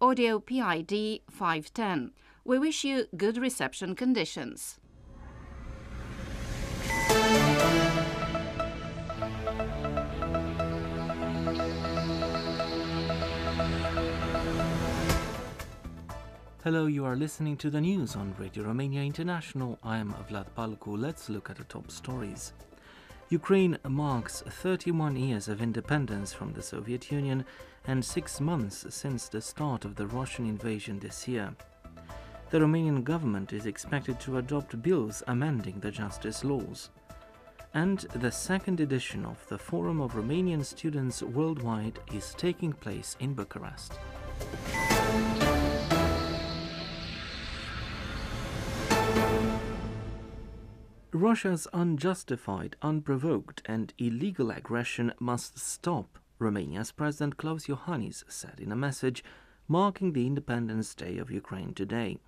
Audio PID 510. We wish you good reception conditions. Hello, you are listening to the news on Radio Romania International. I am Vlad Palcu. Let's look at the top stories. Ukraine marks 31 years of independence from the Soviet Union and six months since the start of the Russian invasion this year. The Romanian government is expected to adopt bills amending the justice laws. And the second edition of the Forum of Romanian Students Worldwide is taking place in Bucharest. Russia's unjustified, unprovoked, and illegal aggression must stop, Romania's President Klaus Iohannis said in a message marking the Independence Day of Ukraine today.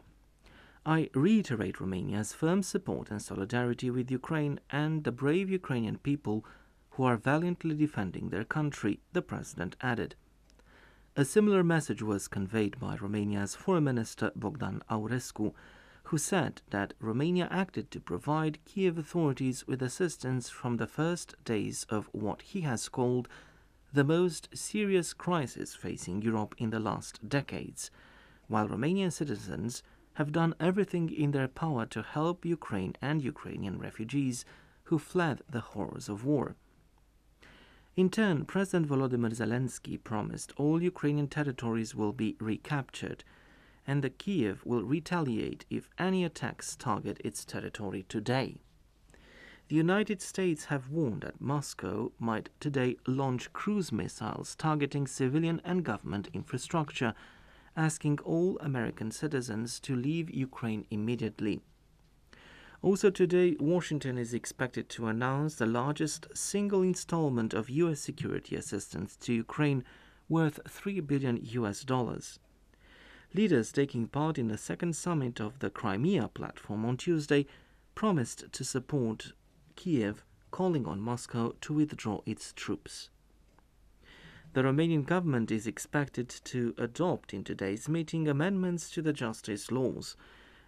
I reiterate Romania's firm support and solidarity with Ukraine and the brave Ukrainian people who are valiantly defending their country, the President added. A similar message was conveyed by Romania's Foreign Minister Bogdan Aurescu who said that Romania acted to provide Kiev authorities with assistance from the first days of what he has called the most serious crisis facing Europe in the last decades, while Romanian citizens have done everything in their power to help Ukraine and Ukrainian refugees who fled the horrors of war. In turn, President Volodymyr Zelensky promised all Ukrainian territories will be recaptured and that Kiev will retaliate if any attacks target its territory today. The United States have warned that Moscow might today launch cruise missiles targeting civilian and government infrastructure, asking all American citizens to leave Ukraine immediately. Also today, Washington is expected to announce the largest single installment of US security assistance to Ukraine worth 3 billion US dollars. Leaders taking part in the second summit of the Crimea platform on Tuesday promised to support Kiev, calling on Moscow to withdraw its troops. The Romanian government is expected to adopt in today's meeting amendments to the justice laws,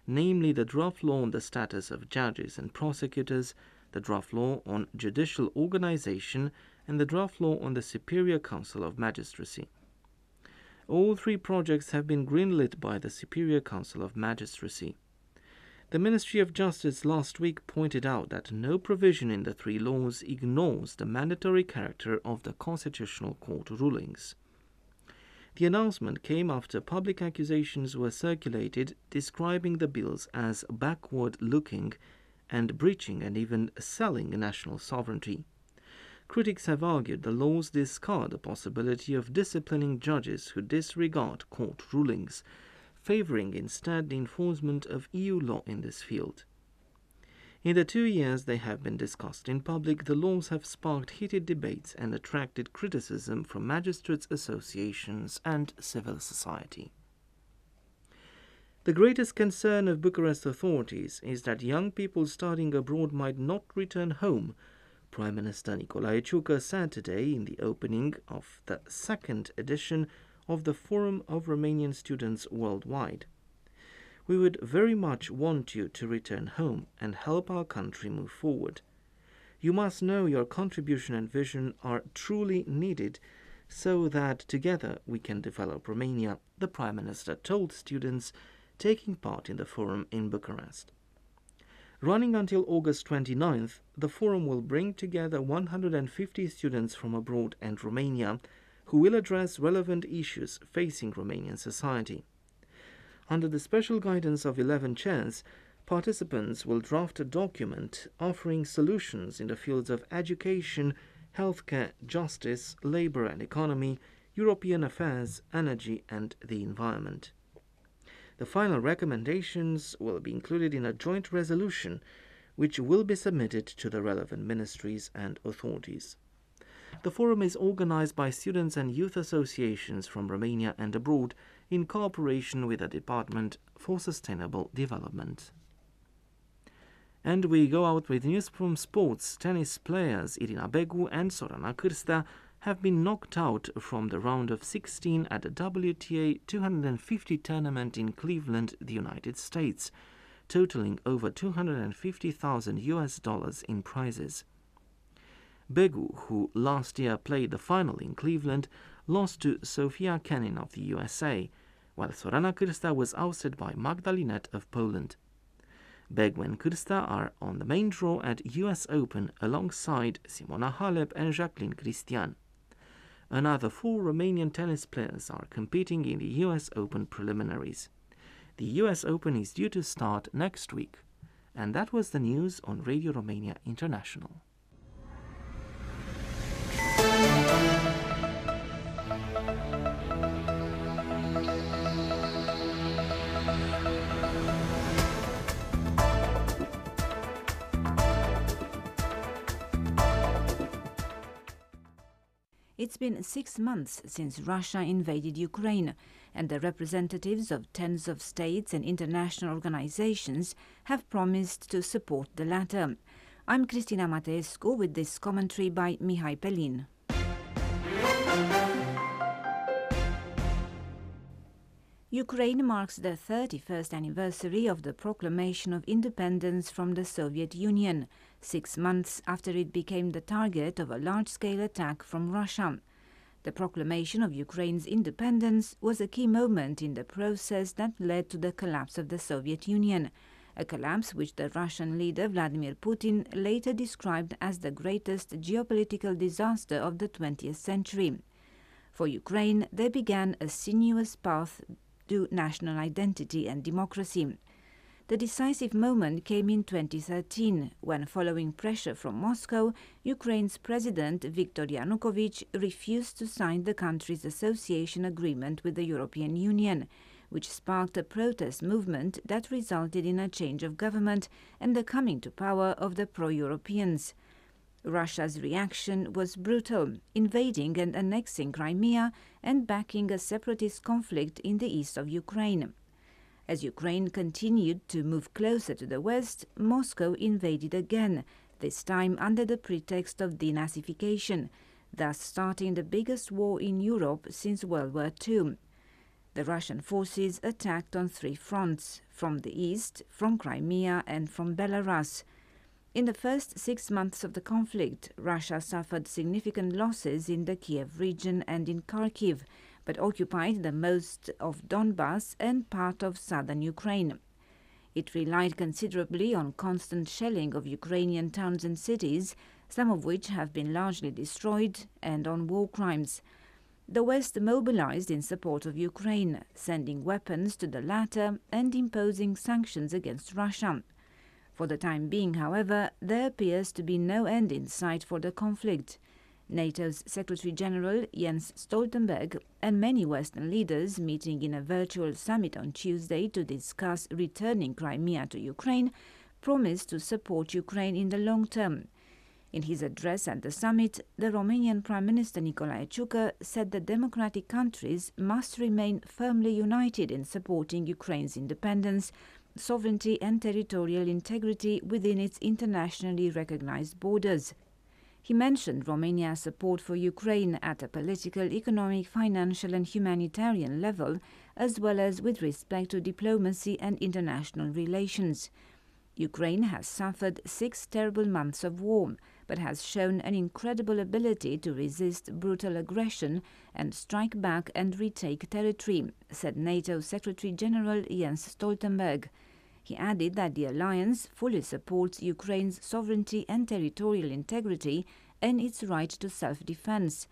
namely the draft law on the status of judges and prosecutors, the draft law on judicial organization, and the draft law on the Superior Council of Magistracy. All three projects have been greenlit by the Superior Council of Magistracy. The Ministry of Justice last week pointed out that no provision in the three laws ignores the mandatory character of the Constitutional Court rulings. The announcement came after public accusations were circulated describing the bills as backward looking and breaching and even selling national sovereignty. Critics have argued the laws discard the possibility of disciplining judges who disregard court rulings, favoring instead the enforcement of EU law in this field. In the two years they have been discussed in public, the laws have sparked heated debates and attracted criticism from magistrates' associations and civil society. The greatest concern of Bucharest authorities is that young people studying abroad might not return home Prime Minister Nicolae Ciucă said today in the opening of the second edition of the Forum of Romanian Students Worldwide. We would very much want you to return home and help our country move forward. You must know your contribution and vision are truly needed so that together we can develop Romania, the Prime Minister told students taking part in the forum in Bucharest. Running until August 29th, the forum will bring together 150 students from abroad and Romania who will address relevant issues facing Romanian society. Under the special guidance of 11 chairs, participants will draft a document offering solutions in the fields of education, healthcare, justice, labor and economy, European affairs, energy, and the environment. The final recommendations will be included in a joint resolution which will be submitted to the relevant ministries and authorities. The forum is organized by students and youth associations from Romania and abroad in cooperation with the Department for Sustainable Development. And we go out with news from sports. Tennis players Irina Begu and Sorana Cârstea have been knocked out from the round of 16 at the WTA 250 tournament in Cleveland, the United States, totaling over 250,000 US dollars in prizes. Begu, who last year played the final in Cleveland, lost to Sofia Kenin of the USA, while Sorana Cârstea was ousted by Magda Linette of Poland. Begu and Cârstea are on the main draw at US Open alongside Simona Halep and Jacqueline Cristian. Another four Romanian tennis players are competing in the US Open preliminaries. The US Open is due to start next week. And that was the news on Radio Romania International. It's been six months since Russia invaded Ukraine, and the representatives of tens of states and international organizations have promised to support the latter. I'm Cristina Mateescu with this commentary by Mihai Pelin. Ukraine marks the 31st anniversary of the proclamation of independence from the Soviet Union, six months after it became the target of a large scale attack from Russia. The proclamation of Ukraine's independence was a key moment in the process that led to the collapse of the Soviet Union, a collapse which the Russian leader Vladimir Putin later described as the greatest geopolitical disaster of the 20th century. For Ukraine, they began a sinuous path to national identity and democracy. The decisive moment came in 2013, when, following pressure from Moscow, Ukraine's President Viktor Yanukovych refused to sign the country's association agreement with the European Union, which sparked a protest movement that resulted in a change of government and the coming to power of the pro Europeans. Russia's reaction was brutal, invading and annexing Crimea and backing a separatist conflict in the east of Ukraine. As Ukraine continued to move closer to the west, Moscow invaded again, this time under the pretext of denazification, thus starting the biggest war in Europe since World War II. The Russian forces attacked on three fronts from the east, from Crimea, and from Belarus. In the first six months of the conflict, Russia suffered significant losses in the Kiev region and in Kharkiv, but occupied the most of Donbass and part of southern Ukraine. It relied considerably on constant shelling of Ukrainian towns and cities, some of which have been largely destroyed, and on war crimes. The West mobilized in support of Ukraine, sending weapons to the latter and imposing sanctions against Russia. For the time being, however, there appears to be no end in sight for the conflict. NATO's Secretary General Jens Stoltenberg and many Western leaders meeting in a virtual summit on Tuesday to discuss returning Crimea to Ukraine promised to support Ukraine in the long term. In his address at the summit, the Romanian Prime Minister Nicolae Ciucă said that democratic countries must remain firmly united in supporting Ukraine's independence sovereignty and territorial integrity within its internationally recognized borders. He mentioned Romania's support for Ukraine at a political, economic, financial, and humanitarian level, as well as with respect to diplomacy and international relations. Ukraine has suffered six terrible months of war, but has shown an incredible ability to resist brutal aggression and strike back and retake territory, said NATO Secretary General Jens Stoltenberg. He added that the alliance fully supports Ukraine's sovereignty and territorial integrity and its right to self defense.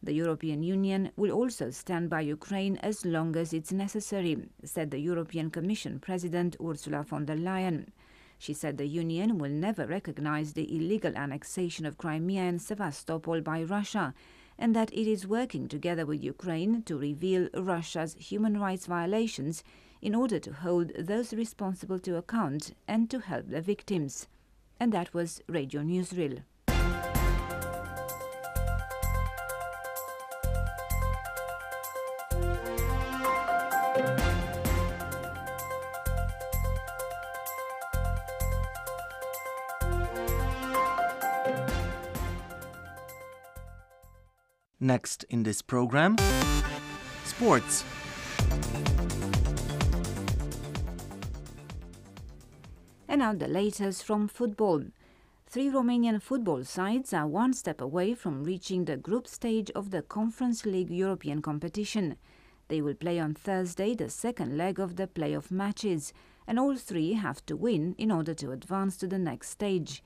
The European Union will also stand by Ukraine as long as it's necessary, said the European Commission President Ursula von der Leyen. She said the Union will never recognize the illegal annexation of Crimea and Sevastopol by Russia, and that it is working together with Ukraine to reveal Russia's human rights violations in order to hold those responsible to account and to help the victims. And that was Radio Newsreel. Next in this program, sports. And now the latest from football. Three Romanian football sides are one step away from reaching the group stage of the Conference League European competition. They will play on Thursday the second leg of the playoff matches, and all three have to win in order to advance to the next stage.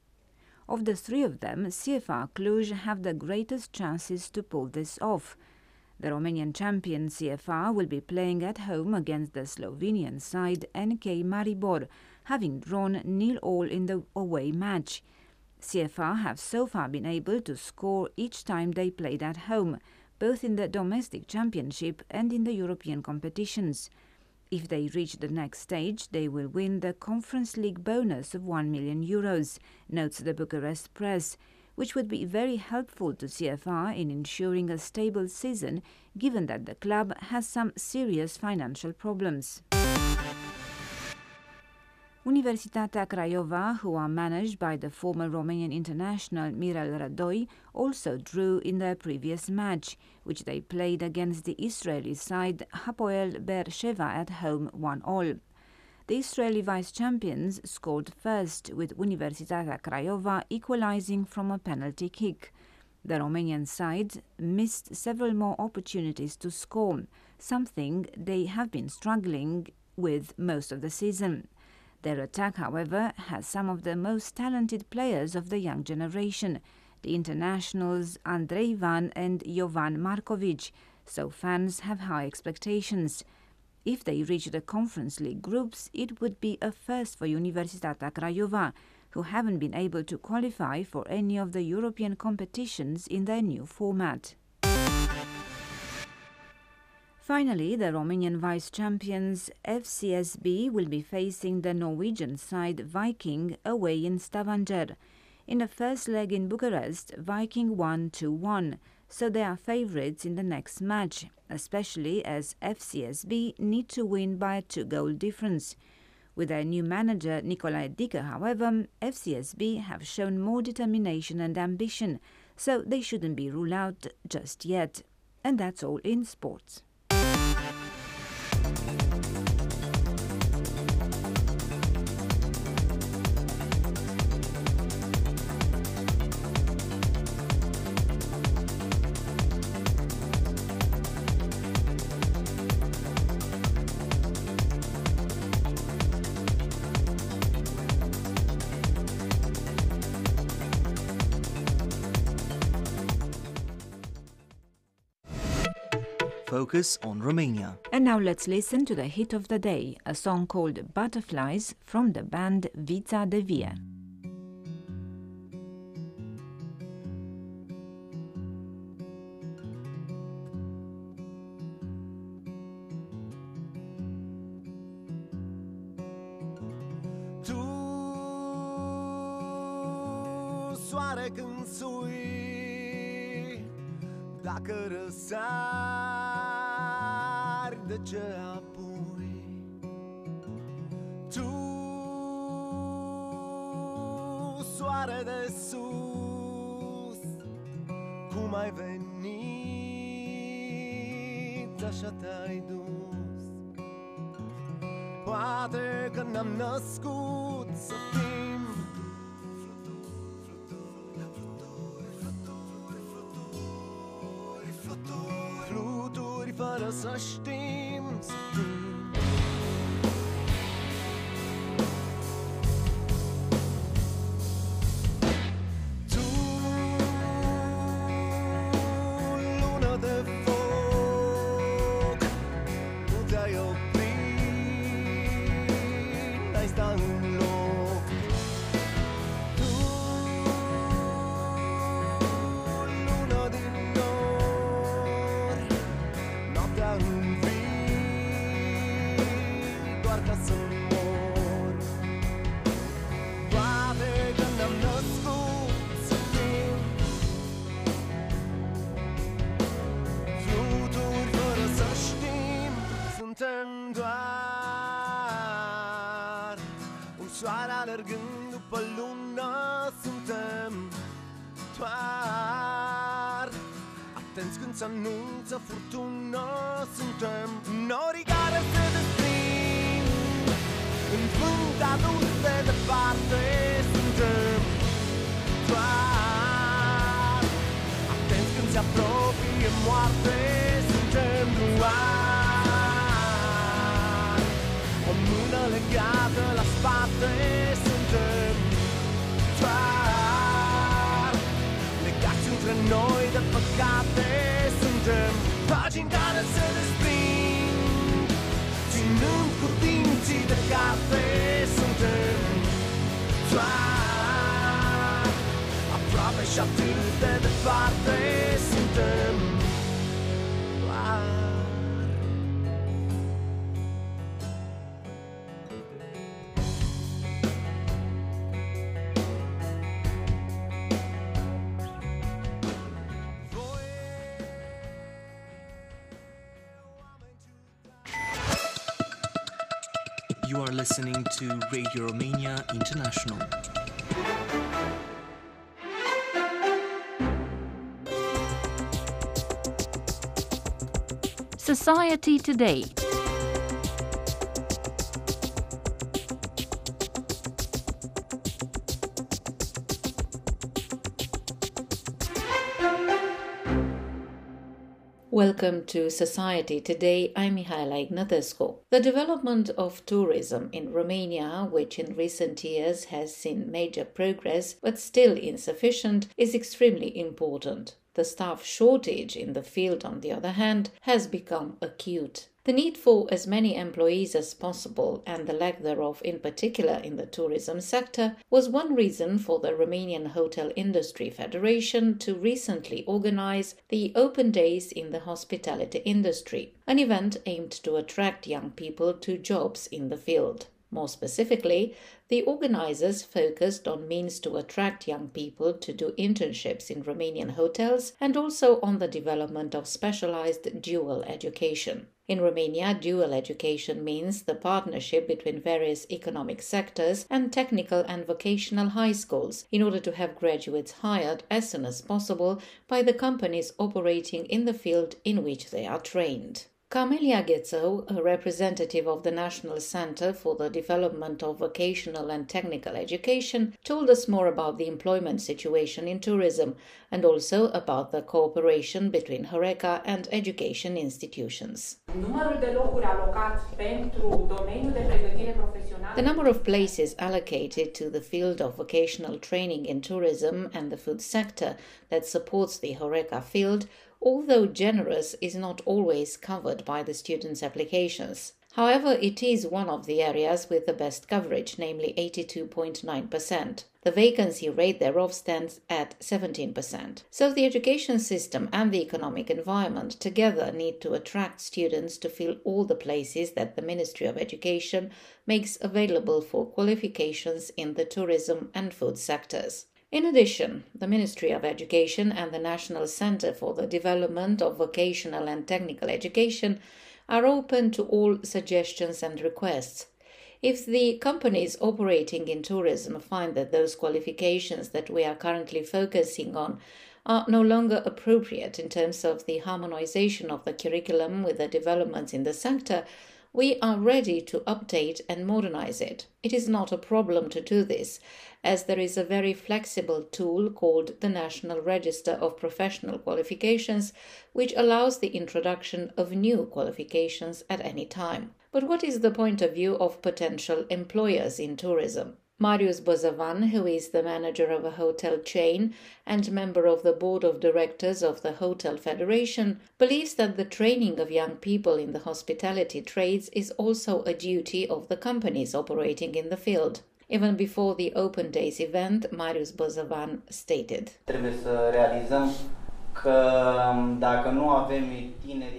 Of the three of them, CFR Cluj have the greatest chances to pull this off. The Romanian champion CFR will be playing at home against the Slovenian side NK Maribor, having drawn nil-all in the away match. CFR have so far been able to score each time they played at home, both in the domestic championship and in the European competitions. If they reach the next stage, they will win the Conference League bonus of 1 million euros, notes the Bucharest Press, which would be very helpful to CFR in ensuring a stable season, given that the club has some serious financial problems. Universitatea Craiova, who are managed by the former Romanian international Mirel Rădoi, also drew in their previous match, which they played against the Israeli side Hapoel Beersheva at home 1-all. The Israeli vice-champions scored first, with Universitatea Craiova equalizing from a penalty kick. The Romanian side missed several more opportunities to score, something they have been struggling with most of the season. Their attack, however, has some of the most talented players of the young generation, the internationals Andrei Ivan and Jovan Markovic, so fans have high expectations. If they reach the Conference League groups, it would be a first for Universitatea Craiova, who haven't been able to qualify for any of the European competitions in their new format. Finally, the Romanian vice champions FCSB will be facing the Norwegian side Viking away in Stavanger. In the first leg in Bucharest, Viking won 2 1, so they are favourites in the next match, especially as FCSB need to win by a two goal difference. With their new manager Nicolae Dică, however, FCSB have shown more determination and ambition, so they shouldn't be ruled out just yet. And that's all in sports. Focus on Romania. And now let's listen to the hit of the day, a song called Butterflies from the band Vița de Vie. Soare când sui Dacă răsari, de ce apoi? Tu, soare de sus Cum ai venit, așa te-ai dus Poate că ne-am născut să fim Fluturi fără să știm Atenți când se anunță furtună Suntem. Norii care se desprind În vânt adus de departe Suntem. Doar Atenți când se apropie moarte Suntem doar O mână legată la spate Suntem doar Legați între noi de păcate Suntem pagini care se desprind Ținând cu dinții de carte Suntem doar Aproape și atât de departe. Suntem to Radio Romania International. Society Today. Welcome to Society. Today I'm Mihaela Ignatescu. The development of tourism in Romania, which in recent years has seen major progress but still insufficient, is extremely important. The staff shortage in the field, on the other hand, has become acute. The need for as many employees as possible, and the lack thereof in particular in the tourism sector, was one reason for the Romanian Hotel Industry Federation to recently organize the Open Days in the Hospitality Industry, an event aimed to attract young people to jobs in the field. More specifically, the organizers focused on means to attract young people to do internships in Romanian hotels and also on the development of specialized dual education. In Romania, dual education means the partnership between various economic sectors and technical and vocational high schools in order to have graduates hired as soon as possible by the companies operating in the field in which they are trained. Camelia Ghețău, a representative of the National Center for the Development of Vocational and Technical Education, told us more about the employment situation in tourism and also about the cooperation between HoReCa and education institutions. Numărul de locuri alocat pentru domeniul de pregătire profesională The number of places allocated to the field of vocational training in tourism and the food sector that supports the HoReCa field, although generous, is not always covered by the students' applications. However, it is one of the areas with the best coverage, namely 82.9%. The vacancy rate thereof stands at 17%. So the education system and the economic environment together need to attract students to fill all the places that the Ministry of Education makes available for qualifications in the tourism and food sectors. In addition, the Ministry of Education and the National Center for the Development of Vocational and Technical Education are open to all suggestions and requests. If the companies operating in tourism find that those qualifications that we are currently focusing on are no longer appropriate in terms of the harmonization of the curriculum with the developments in the sector, we are ready to update and modernize it. It is not a problem to do this, as there is a very flexible tool called the National Register of Professional Qualifications, which allows the introduction of new qualifications at any time. But what is the point of view of potential employers in tourism? Marius Bozavan, who is the manager of a hotel chain and member of the board of directors of the Hotel Federation, believes that the training of young people in the hospitality trades is also a duty of the companies operating in the field. Even before the Open Days event, Marius Bozavan stated. Tineri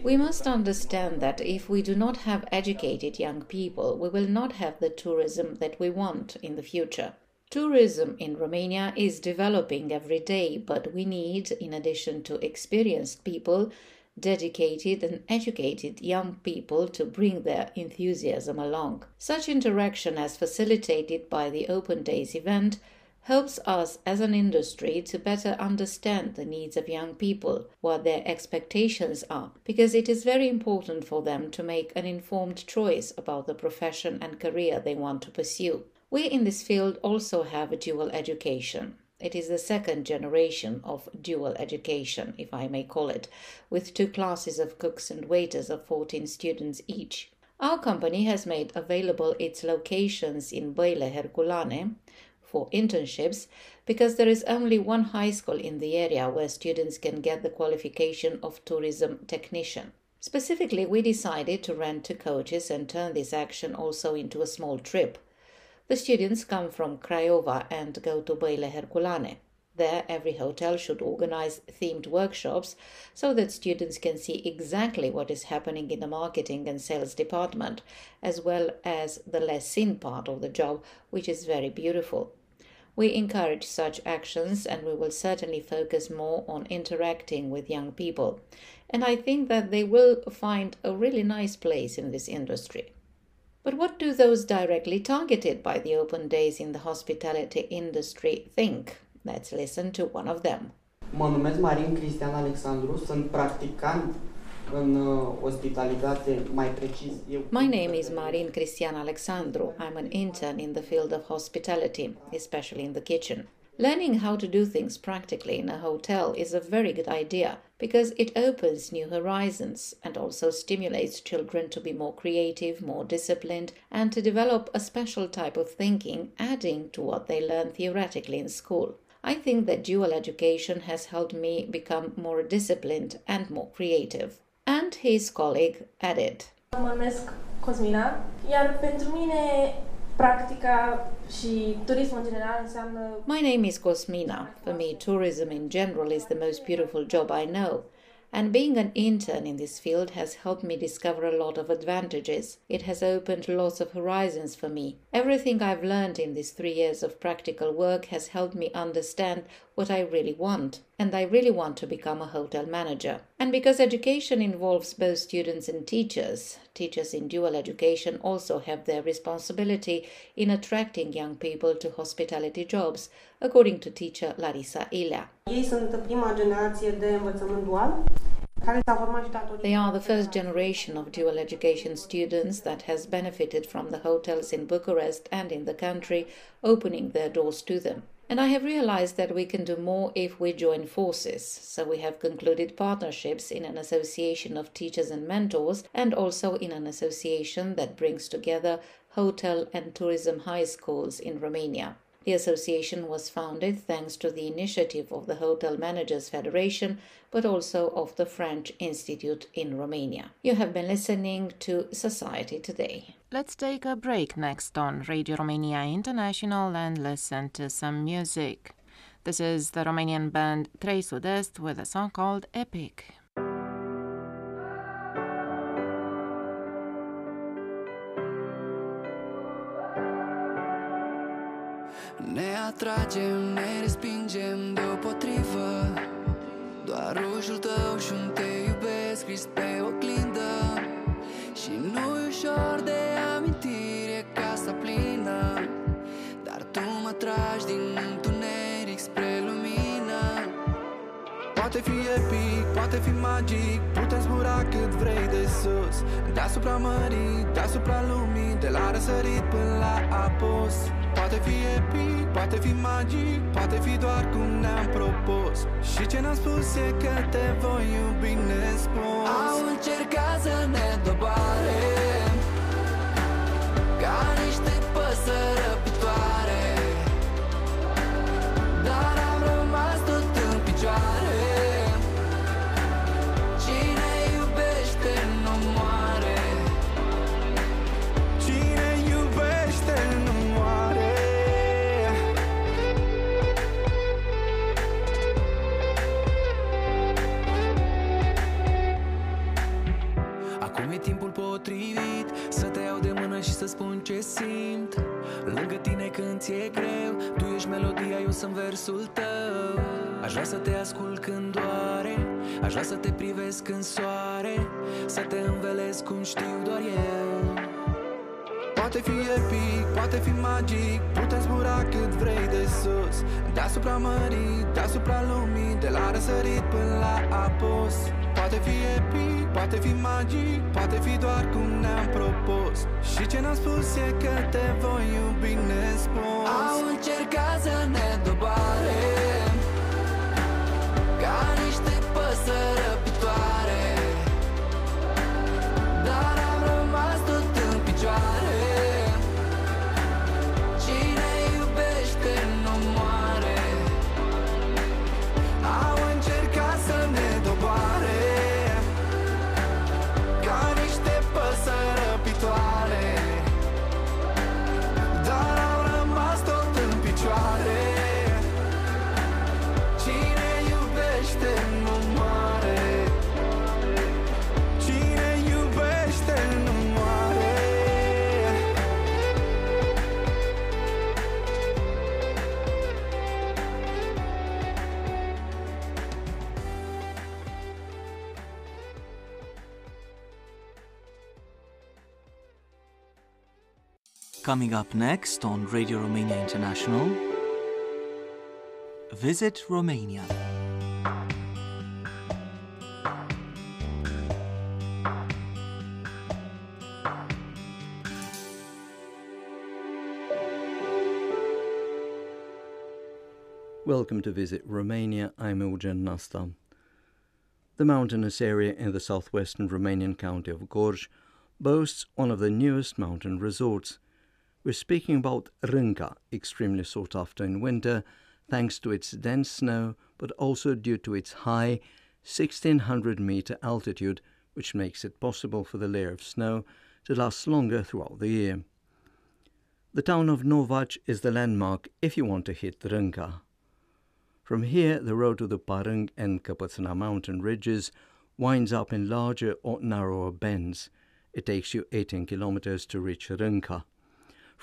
We must understand that if we do not have educated young people, we will not have the tourism that we want in the future. Tourism in Romania is developing every day, but we need, in addition to experienced people, dedicated and educated young people to bring their enthusiasm along. Such interaction, as facilitated by the Open Days event, helps us as an industry to better understand the needs of young people, what their expectations are, because it is very important for them to make an informed choice about the profession and career they want to pursue. We in this field also have a dual education. It is the second generation of dual education, if I may call it, with two classes of cooks and waiters of 14 students each. Our company has made available its locations in Băile Herculane for internships because there is only one high school in the area where students can get the qualification of tourism technician. Specifically, we decided to rent two coaches and turn this action also into a small trip. The students come from Craiova and go to Băile Herculane. There, every hotel should organize themed workshops so that students can see exactly what is happening in the marketing and sales department, as well as the less seen part of the job, which is very beautiful. We encourage such actions and we will certainly focus more on interacting with young people. And I think that they will find a really nice place in this industry. But what do those directly targeted by the open days in the hospitality industry think? Let's listen to one of them. Mă numesc Marin Cristian Alexandru, sunt practicant în uh, ospitalitate, mai precis eu. My name is Marin Cristian Alexandru. I'm an intern in the field of hospitality, especially in the kitchen. Learning how to do things practically in a hotel is a very good idea because it opens new horizons and also stimulates children to be more creative, more disciplined, and to develop a special type of thinking, adding to what they learn theoretically in school. I think that dual education has helped me become more disciplined and more creative. And his colleague added. Mă numesc Cosmina, iar pentru mine practica și turismul în general înseamnă... My name is Cosmina. For me, tourism in general is the most beautiful job I know. And being an intern in this field has helped me discover a lot of advantages. It has opened lots of horizons for me. Everything I've learned in these three years of practical work has helped me understand what I really want. And I really want to become a hotel manager. And because education involves both students and teachers, teachers in dual education also have their responsibility in attracting young people to hospitality jobs, according to teacher Larisa Ilea. Ei sunt prima generație de învățământ dual They are the first generation of dual education students that has benefited from the hotels in Bucharest and in the country opening their doors to them. And I have realized that we can do more if we join forces. So we have concluded partnerships in an association of teachers and mentors and also in an association that brings together hotel and tourism high schools in Romania. The association was founded thanks to the initiative of the Hotel Managers Federation, but also of the French Institute in Romania. You have been listening to Society Today. Let's take a break next on Radio Romania International and listen to some music. This is the Romanian band Trei Sud-Est with a song called Epic. Ne atragem, ne respingem deopotrivă. Doar rujul tău și un te iubesc scris pe oglindă. Și nu ușor de amintire casa plină. Dar tu mă tragi din Poate fi epic, poate fi magic Putem zbura cât vrei de sus. Deasupra mării, deasupra lumii De la răsărit până la apus. Poate fi epic, poate fi magic Poate fi doar cum ne-am propus. Și ce n-am spus e că te voi iubi nespus. Au încercat să ne doboare ce simt Lângă tine când ți-e greu. Tu ești melodia, eu sunt versul tău. Aș vrea să te ascult când doare Aș vrea să te privesc în soare Să te învelesc cum știu doar eu. Poate fi epic, poate fi magic Putem zbura cât vrei de sus. Deasupra mării, deasupra lumii De la răsărit până la apus Poate fi epic, poate fi magic Poate fi doar cum ne-am propus. Și ce n-am spus e că te voi iubi nespus. Au încercat să ne Coming up next on Radio Romania International, visit Romania. Welcome to Visit Romania. I'm Eugen Nasta. The mountainous area in the southwestern Romanian county of Gorj boasts one of the newest mountain resorts. We're speaking about Rânca, extremely sought after in winter thanks to its dense snow, but also due to its high 1600 meter altitude, which makes it possible for the layer of snow to last longer throughout the year. The town of Novac is the landmark if you want to hit Rânca. From here, the road to the Parâng and Căpățâna mountain ridges winds up in larger or narrower bends. It takes you 18 kilometers to reach Rânca.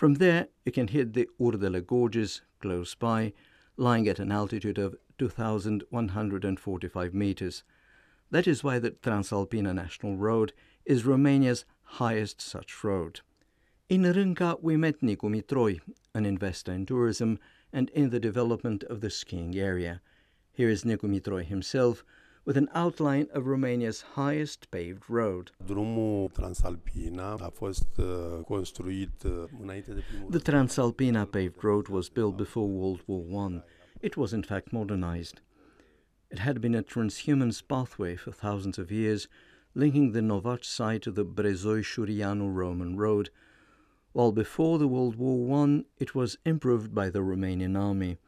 From there, you can hit the Urdele Gorges close by, lying at an altitude of 2,145 meters. That is why the Transalpina National Road is Romania's highest such road. In Rânca, we met Nicu Mitroi, an investor in tourism and in the development of the skiing area. Here is Nicu Mitroi himself with an outline of Romania's highest paved road. Drumul Transalpina a fost uh, uh, înainte de primul The Transalpina paved road was built before World War I. It was in fact modernized. It had been a transhumance pathway for thousands of years, linking the Novac site to the Brezoi-Șurianu Roman road, while before the World War I it was improved by the Romanian army.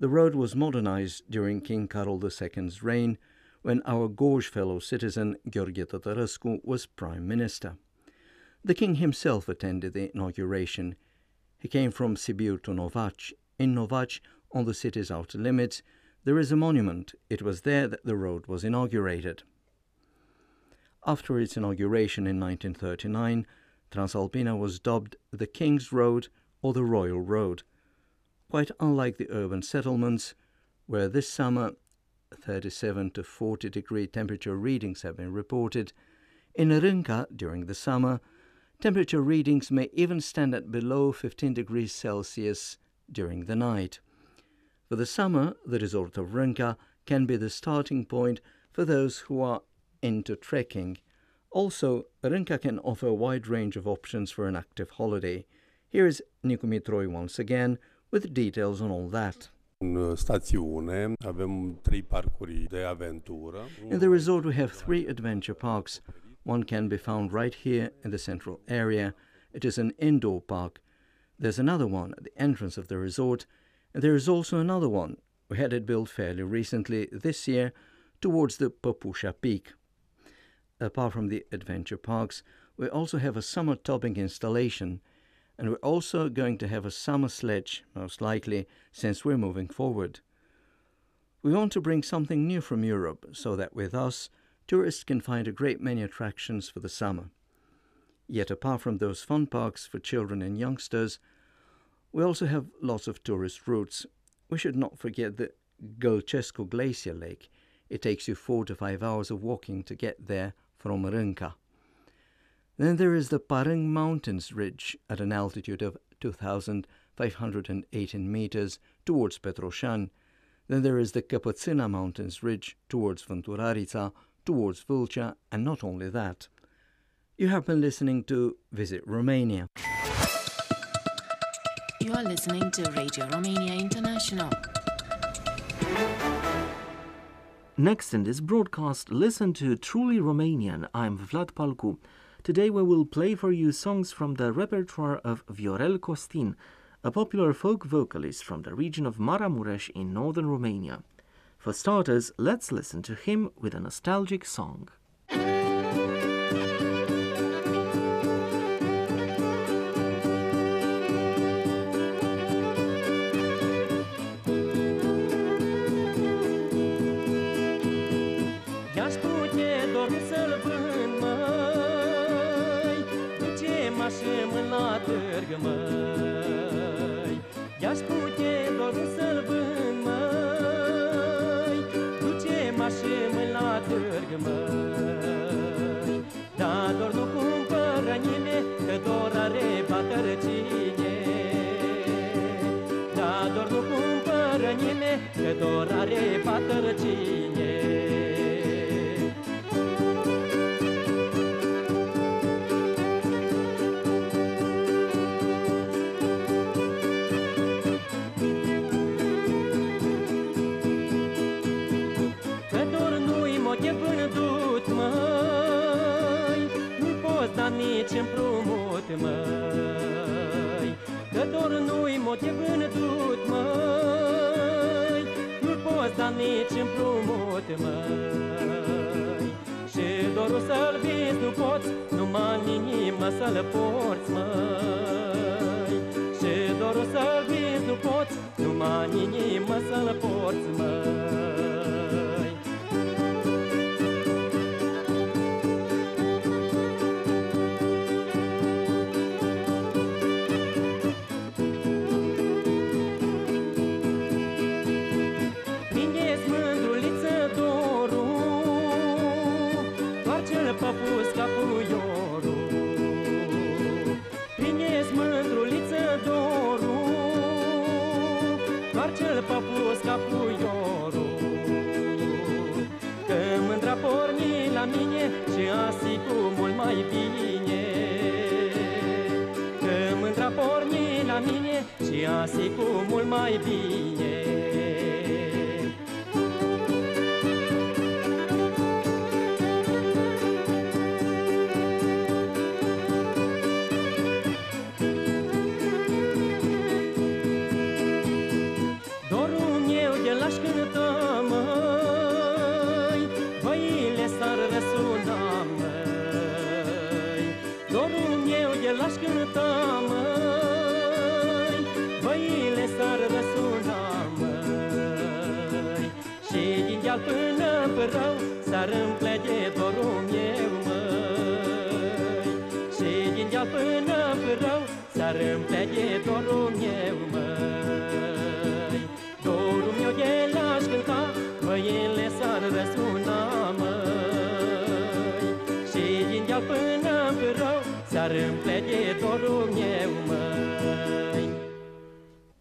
The road was modernized during King Carol II's reign, when our Gorj fellow citizen Gheorghe Tătărescu was prime minister. The king himself attended the inauguration. He came from Sibiu to Novac. In Novac, on the city's outer limits, there is a monument. It was there that the road was inaugurated. After its inauguration in 1939, Transalpina was dubbed the King's Road or the Royal Road. Quite unlike the urban settlements, where this summer 37 to 40 degree temperature readings have been reported, in Rânca during the summer, temperature readings may even stand at below 15 degrees Celsius during the night. For the summer, the resort of Rânca can be the starting point for those who are into trekking. Also, Rânca can offer a wide range of options for an active holiday. Here is Nicu Mitroi once again with details on all that. In the resort, we have three adventure parks. One can be found right here in the central area. It is an indoor park. There's another one at the entrance of the resort, and there is also another one. We had it built fairly recently this year towards the Păpușa Peak. Apart from the adventure parks, we also have a summer topping installation, and we're also going to have a summer sledge, most likely, since we're moving forward. We want to bring something new from Europe so that with us, tourists can find a great many attractions for the summer. Yet, apart from those fun parks for children and youngsters, we also have lots of tourist routes. We should not forget the Gălcescu Glacier Lake. It takes you four to five hours of walking to get there from Rânca. Then there is the Parâng Mountains Ridge at an altitude of 2,518 meters towards Petroșani. Then there is the Căpățâna Mountains Ridge towards Vânturarița, towards Vâlcea, and not only that. You have been listening to Visit Romania. You are listening to Radio Romania International. Next in this broadcast, listen to Truly Romanian. I'm Vlad Palcu. Today we will play for you songs from the repertoire of Viorel Costin, a popular folk vocalist from the region of Maramureș in northern Romania. For starters, let's listen to him with a nostalgic song. Târg, mine Și asi cu mult mai bine. Că mândra porni la mine Și asi cu mult mai bine rău S-ar împlege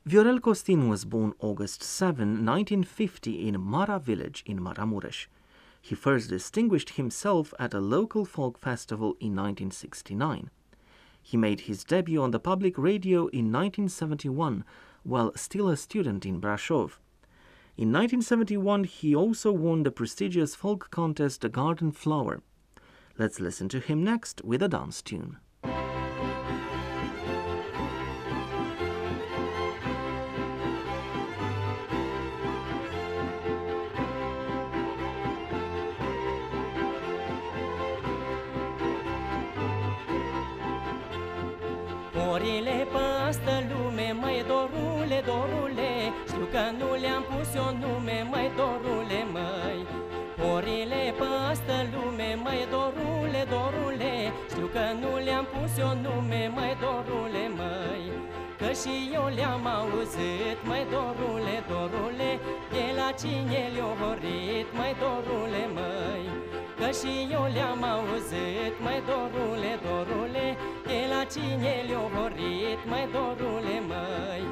Viorel Costin was born August 7, 1950 in Mara village in Maramureș. He first distinguished himself at a local folk festival in 1969. He made his debut on the public radio in 1971 while still a student in Brasov. In 1971, he also won the prestigious folk contest The Garden Flower. Let's listen to him next with a dance tune. Orile păstă lume, măi dorule, dorule Știu că nu le-am pus eu nume, măi dorule, măi. Orile păstă lume, măi dorule, dorule Știu că nu le-am pus eu nume, măi dorule, măi. Că și eu le-am auzit, măi dorule, dorule De la la cine le-o horit, mai dorule măi. Că și eu le-am auzit, mai dorule, dorule De la cine le-o horit, mai dorule măi?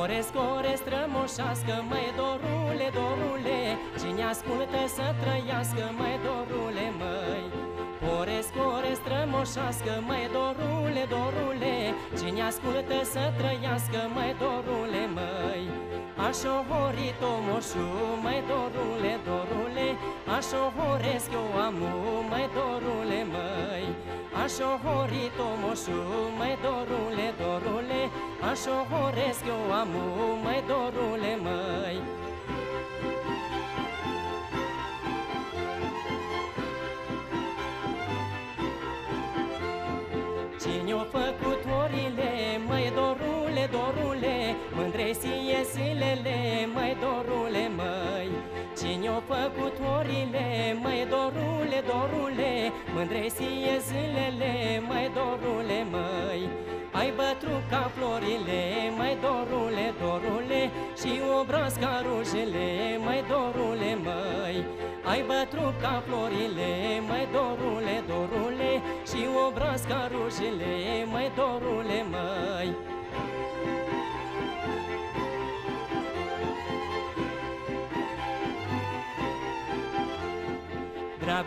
Oresc, oresc, strămoșească, mai dorule, dorule Cine ascultă să trăiască, mai dorule, măi Oresc, oresc, strămoșească, mai dorule, dorule. Cine ascultă să trăiască, mai dorule, măi? Așa horit o moșu, mai dorule, dorule Așa horesc eu amu, mai dorule, măi? Așa horit o moșu, mai dorule, dorule Așa horesc eu amu, mai dorule, măi zilele, măi dorule, măi. Cine-o făcut orile, măi dorule, dorule. Mândre sie zilele, măi dorule, măi. Ai bătut ca florile, mai dorule, dorule. Și obraz ca rujele, mai dorule, măi. Ai bătut ca florile, mai dorule, dorule. Și obraz ca rujele, mai dorule, măi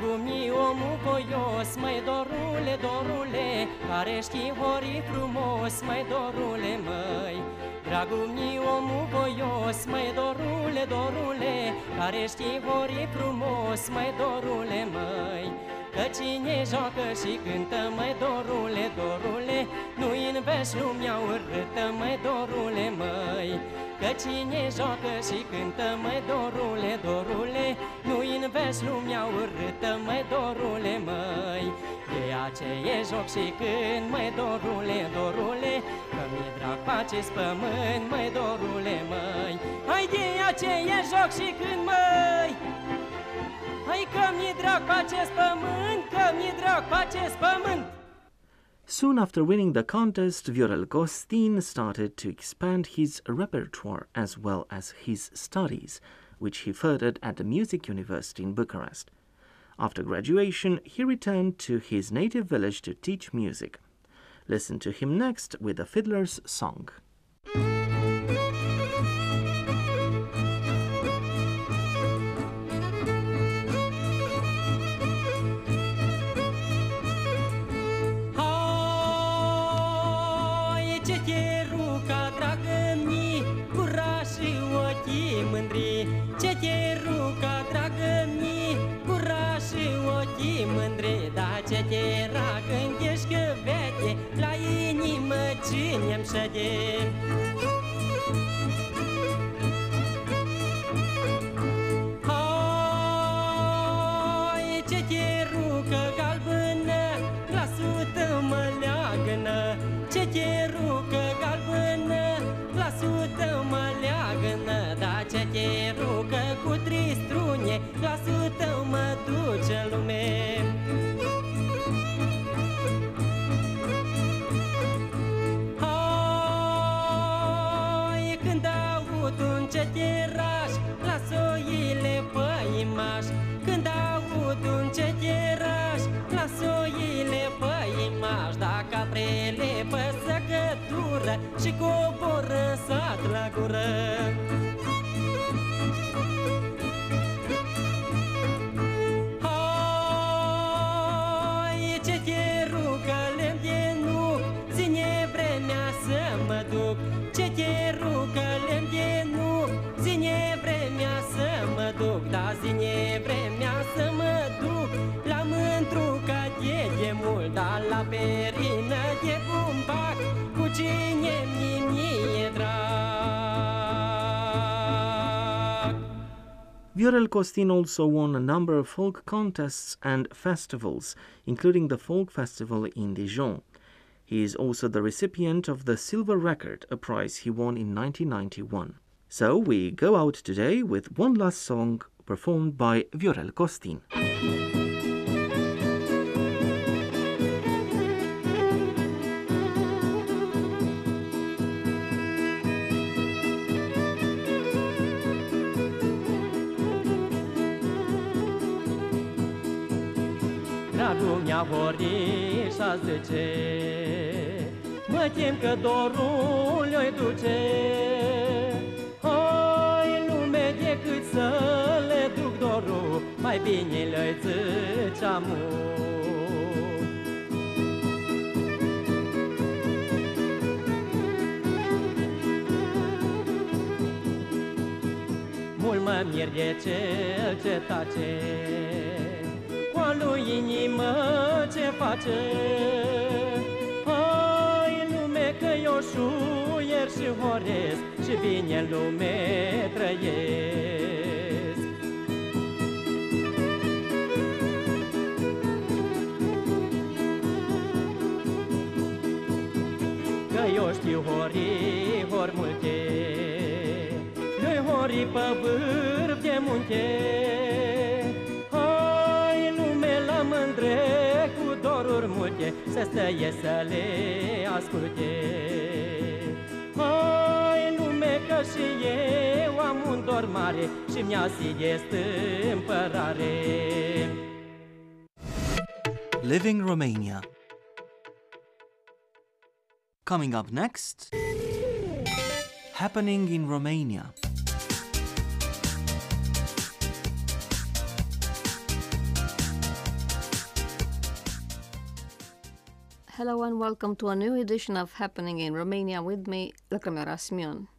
Dragul meu, omul voios, mai dorule, dorule Care știi horii frumos, mai dorule, măi. Dragul meu, omul voios, mai dorule, dorule Care știi horii frumos, mai dorule, măi. Că cine joacă și cântă, mai dorule, dorule Nu-i în veș lumea urâtă, mai dorule, măi. Că cine joacă și cântă, mai dorule, dorule Nu-i în veș lumea urâtă, mai dorule, măi. De aceea joc și când, mai dorule, dorule Că mi-e drag pe acest pământ, mai dorule, măi. Hai de aceea joc și când, măi. Hai că mi-e drag pe acest pământ, că mi-e drag pe acest pământ. Soon after winning the contest, Viorel Costin started to expand his repertoire as well as his studies, which he furthered at the Music University in Bucharest. After graduation, he returned to his native village to teach music. Listen to him next with the Fiddler's Song. Ce te ruca, dragă mi, curaj și ochii mândri Da ce te rag închești că vede, la inimă cine-mi șede duce în lume. Hai, când aud un cetiraș, las oile pe imaș. Când aud un cetiraș, las oile pe imaș. Da caprele pe săcătură și coboră sat la gură Viorel Costin also won a number of folk contests and festivals, including the Folk Festival in Dijon. He is also the recipient of the Silver Record, a prize he won in 1991. So we go out today with one last song performed by Viorel Costin. Horișa zice Mă tem că dorul le duce. Hai lume decât să le duc dorul Mai bine le ziceam Mult mă mir de cel ce tace. Cu a lui inimă ce face? Hai lume că eu șuier și horesc Și bine în lume trăiesc. Că eu știu hori, hor multe Lui hori pe vârf de munte Să stăie să le asculte Hai lume că și eu am un dor mare Și mi-a este împărare Living Romania. Coming up next Happening in Romania. Hello and welcome to a new edition of Happening in Romania with me, Lăcrămioara Simeon.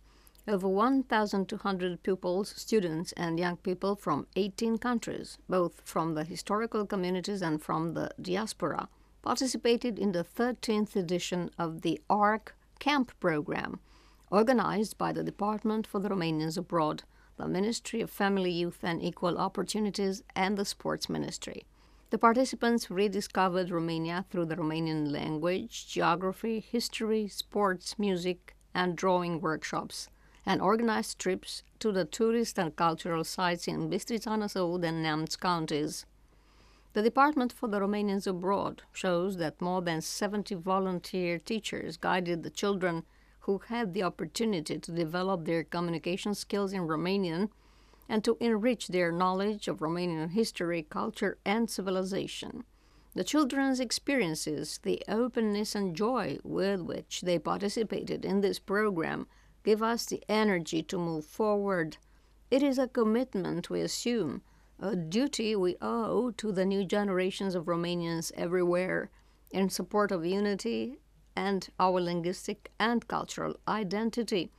Over 1,200 pupils, students, and young people from 18 countries, both from the historical communities and from the diaspora, participated in the 13th edition of the ARC Camp program, organized by the Department for the Romanians Abroad, the Ministry of Family, Youth and Equal Opportunities, and the Sports Ministry. The participants rediscovered Romania through the Romanian language, geography, history, sports, music, and drawing workshops, and organized trips to the tourist and cultural sites in Bistrița Năsăud and Neamț counties. The Department for the Romanians Abroad shows that more than 70 volunteer teachers guided the children who had the opportunity to develop their communication skills in Romanian and to enrich their knowledge of Romanian history, culture, and civilization. The children's experiences, the openness and joy with which they participated in this program, give us the energy to move forward. It is a commitment we assume, a duty we owe to the new generations of Romanians everywhere in support of unity and our linguistic and cultural identity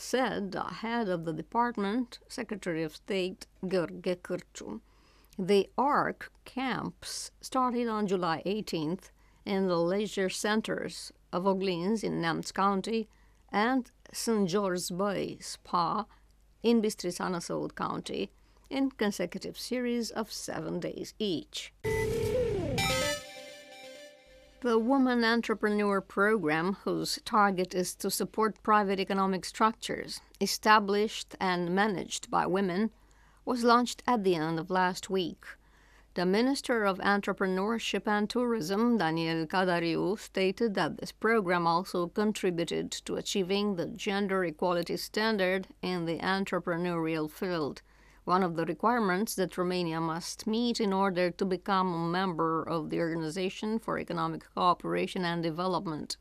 said the head of the department, Secretary of State Gheorghe Cârciu. The ARC camps started on July 18th in the leisure centers of Oglinzi in Neamț County and St. George's Bay Spa in Bistrița Năsăud County in consecutive series of seven days each. The Woman Entrepreneur Program, whose target is to support private economic structures established and managed by women, was launched at the end of last week. The Minister of Entrepreneurship and Tourism, Daniel Cadariu, stated that this program also contributed to achieving the gender equality standard in the entrepreneurial field one of the requirements that Romania must meet in order to become a member of the Organization for Economic Cooperation and Development.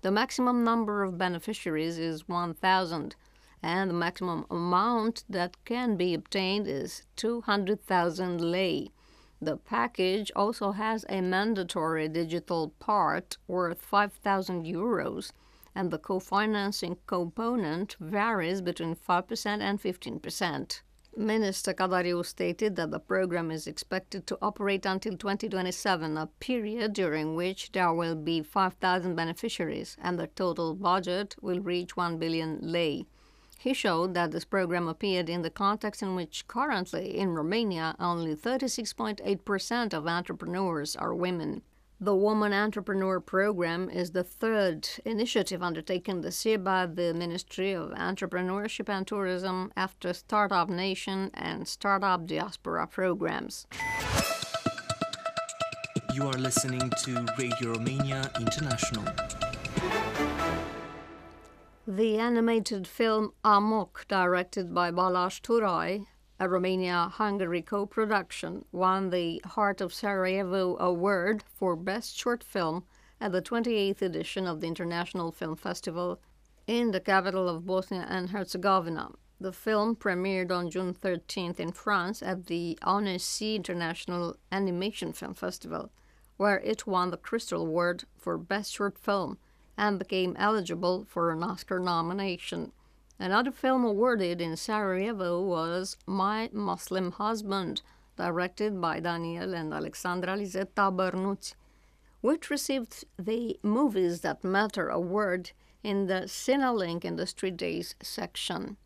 The maximum number of beneficiaries is 1,000, and the maximum amount that can be obtained is 200,000 lei. The package also has a mandatory digital part worth 5,000 euros, and the co financing component varies between 5% and 15%. Minister Cadariu stated that the program is expected to operate until 2027, a period during which there will be 5,000 beneficiaries and the total budget will reach 1 billion lei. He showed that this program appeared in the context in which currently in Romania only 36.8% of entrepreneurs are women. The Woman Entrepreneur Program is the third initiative undertaken this year by the Ministry of Entrepreneurship and Tourism after Startup Nation and Startup Diaspora programs. You are listening to Radio Romania International. The animated film Amok, directed by Balázs Turai, a Romania Hungary co production, won the Heart of Sarajevo Award for Best Short Film at the 28th edition of the International Film Festival in the capital of Bosnia and Herzegovina. The film premiered on June 13th in France at the Annecy International Animation Film Festival, where it won the Crystal Award for Best Short Film and became eligible for an Oscar nomination. Another film awarded in Sarajevo was My Muslim Husband, directed by Daniel and Alexandra Lisetta Bernucci, which received the Movies That Matter award in the Cinelink Industry Days section.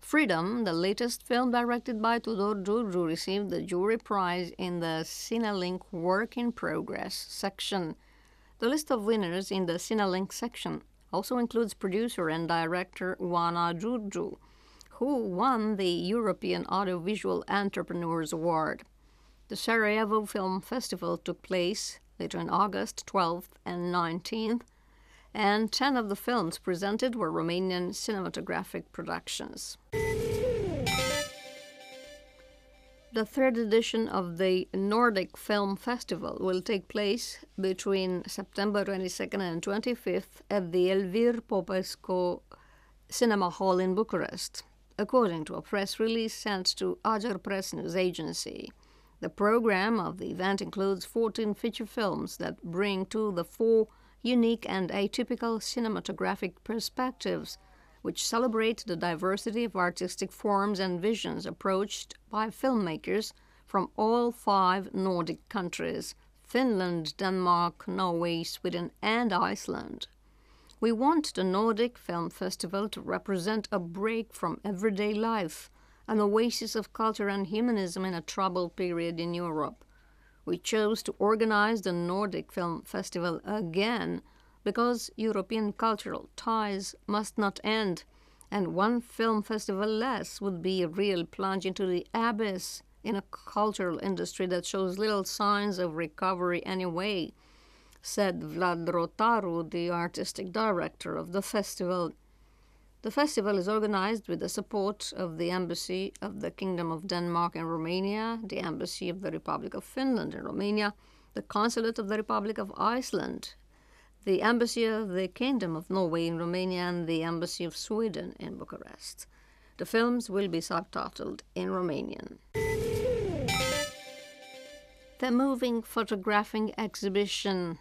Freedom, the latest film directed by Tudor Giurgiu, received the jury prize in the Cinelink Work in Progress section. The list of winners in the Cinelink section also includes producer and director Oana Giurgiu, who won the European Audiovisual Entrepreneurs Award. The Sarajevo Film Festival took place later in August 12th and 19th, and 10 of the films presented were Romanian cinematographic productions. The third edition of the Nordic Film Festival will take place between September 22nd and 25th at the Elvire Popesco Cinema Hall in Bucharest, according to a press release sent to Agerpres News Agency. The program of the event includes 14 feature films that bring to the fore unique and atypical cinematographic perspectives which celebrate the diversity of artistic forms and visions approached by filmmakers from all five Nordic countries Finland, Denmark, Norway, Sweden, and Iceland. We want the Nordic Film Festival to represent a break from everyday life, an oasis of culture and humanism in a troubled period in Europe. We chose to organize the Nordic Film Festival again because European cultural ties must not end, and one film festival less would be a real plunge into the abyss in a cultural industry that shows little signs of recovery anyway, said Vlad Rotaru, the artistic director of the festival. The festival is organized with the support of the Embassy of the Kingdom of Denmark in Romania, the Embassy of the Republic of Finland in Romania, the Consulate of the Republic of Iceland the Embassy of the Kingdom of Norway in Romania and the Embassy of Sweden in Bucharest. The films will be subtitled in Romanian. The moving photographing exhibition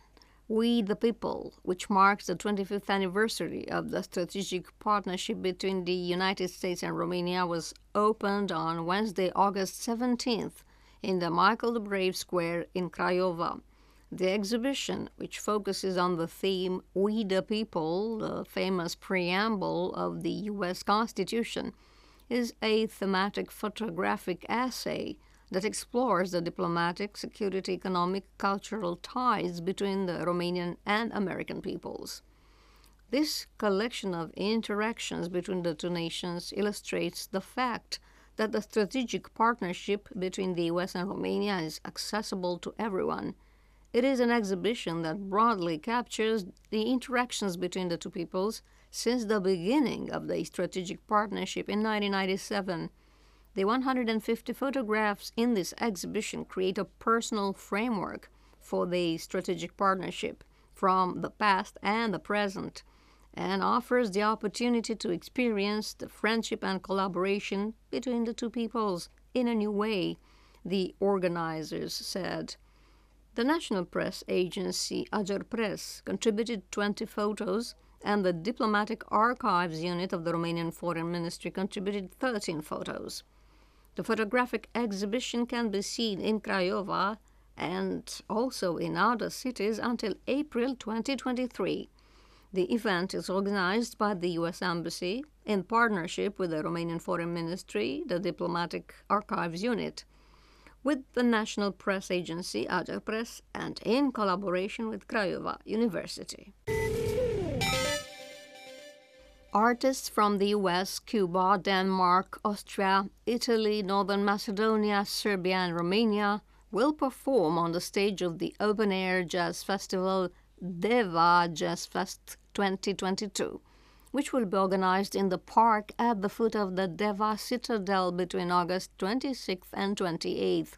We the People, which marks the 25th anniversary of the strategic partnership between the United States and Romania, was opened on Wednesday, August 17th in the Michael the Brave Square in Craiova. The exhibition, which focuses on the theme We the People, the famous preamble of the U.S. Constitution, is a thematic photographic essay that explores the diplomatic, security, economic, cultural ties between the Romanian and American peoples. This collection of interactions between the two nations illustrates the fact that the strategic partnership between the US and Romania is accessible to everyone it is an exhibition that broadly captures the interactions between the two peoples since the beginning of the strategic partnership in 1997. The 150 photographs in this exhibition create a personal framework for the strategic partnership from the past and the present and offers the opportunity to experience the friendship and collaboration between the two peoples in a new way, the organizers said. The national press agency Agerpres contributed 20 photos, and the Diplomatic Archives Unit of the Romanian Foreign Ministry contributed 13 photos. The photographic exhibition can be seen in Craiova and also in other cities until April 2023. The event is organized by the U.S. Embassy in partnership with the Romanian Foreign Ministry, the Diplomatic Archives Unit with the National Press Agency, Agerpres, and in collaboration with Craiova University. Artists from the US, Cuba, Denmark, Austria, Italy, Northern Macedonia, Serbia, and Romania will perform on the stage of the open air jazz festival Deva Jazz Fest 2022, which will be organized in the park at the foot of the Deva Citadel between August 26th and 28th.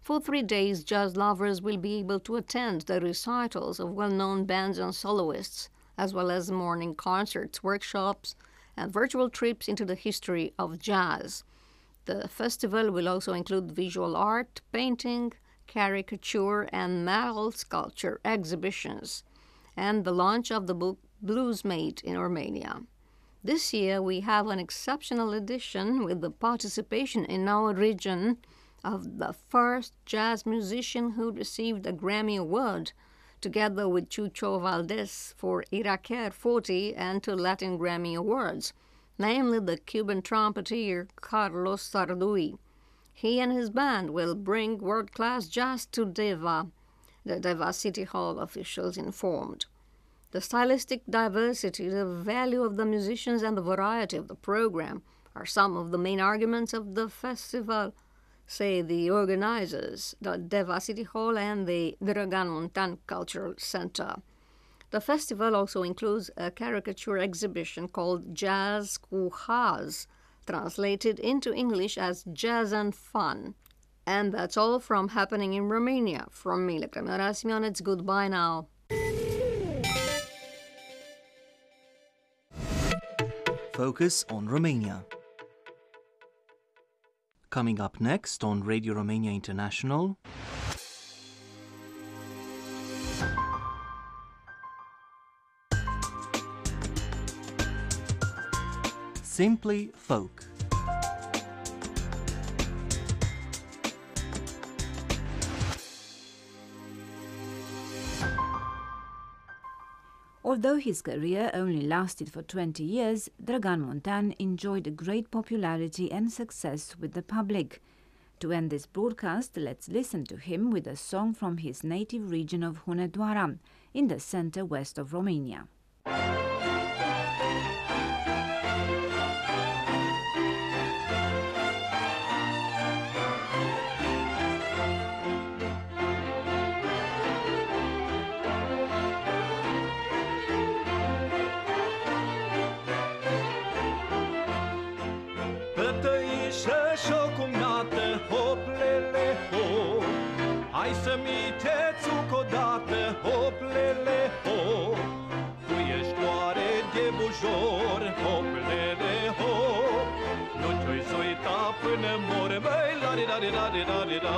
For three days, jazz lovers will be able to attend the recitals of well known bands and soloists, as well as morning concerts, workshops, and virtual trips into the history of jazz. The festival will also include visual art, painting, caricature, and metal sculpture exhibitions, and the launch of the book Blues Made in Romania. This year, we have an exceptional edition with the participation in our region of the first jazz musician who received a Grammy Award, together with Chucho Valdés for Irakere 40 and two Latin Grammy Awards, namely the Cuban trumpeter Carlos Sarduy. He and his band will bring world class jazz to Deva, the Deva City Hall officials informed. The stylistic diversity, the value of the musicians, and the variety of the program are some of the main arguments of the festival, say the organizers, the Deva City Hall and the Dragan Muntean Cultural Center. The festival also includes a caricature exhibition called Jazz Cuhas, translated into English as Jazz and Fun. And that's all from Happening in Romania. From me, Lăcrămioara Simeon, it's goodbye now. Focus on Romania. Coming up next on Radio Romania International. Simply Folk. Although his career only lasted for 20 years, Dragan Muntean enjoyed great popularity and success with the public. To end this broadcast, let's listen to him with a song from his native region of Hunedoara, in the center west of Romania. Hoplele-ho Tu ești oare ghebușor Hoplele-ho Nu te uita până mor Măi, la-di-da-di-da-di-da-di-da.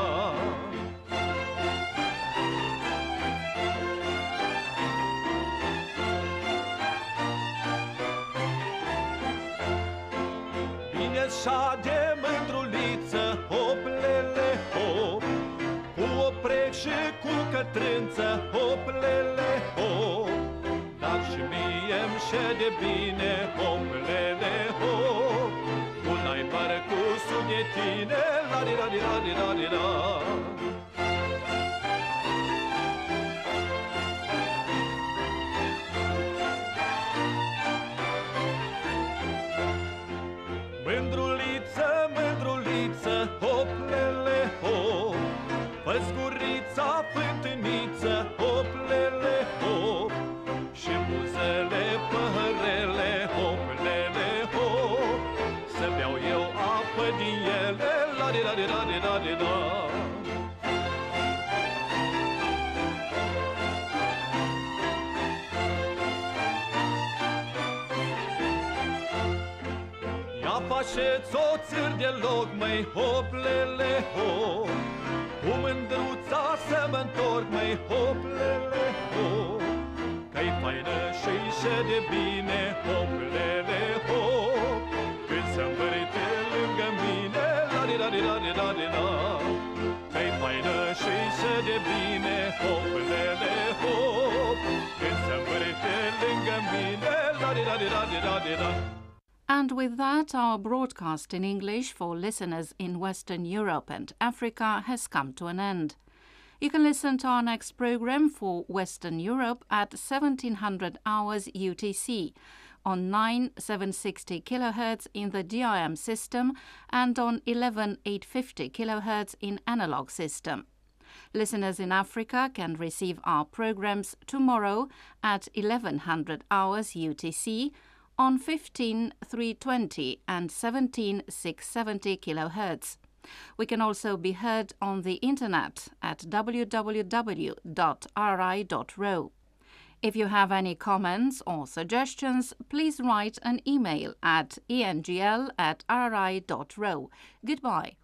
Cătrânță, hoplele, hop. Dar și mie-mi de bine, hoplele, hop. Un ai bar cu sunetine, la di da di da di da din ele, la di da di da di da di da. Ia faceți o țâr de loc, măi, hoplele, hop Cu mândruța să mă întorc, măi, hoplele, hop Că-i faină și de bine, hoplele, hop Când se di da di da di da di da di da di da di da And with that, our broadcast in English for listeners in Western Europe and Africa has come to an end. You can listen to our next program for Western Europe at 1700 hours UTC on 9760 kHz in the DRM system and on 11850 kHz in analog system. Listeners in Africa can receive our programs tomorrow at 1100 hours UTC on 15320 and 17670 kHz. We can also be heard on the internet at www.ri.ro. If you have any comments or suggestions, please write an email at engl at ri.ro. Goodbye.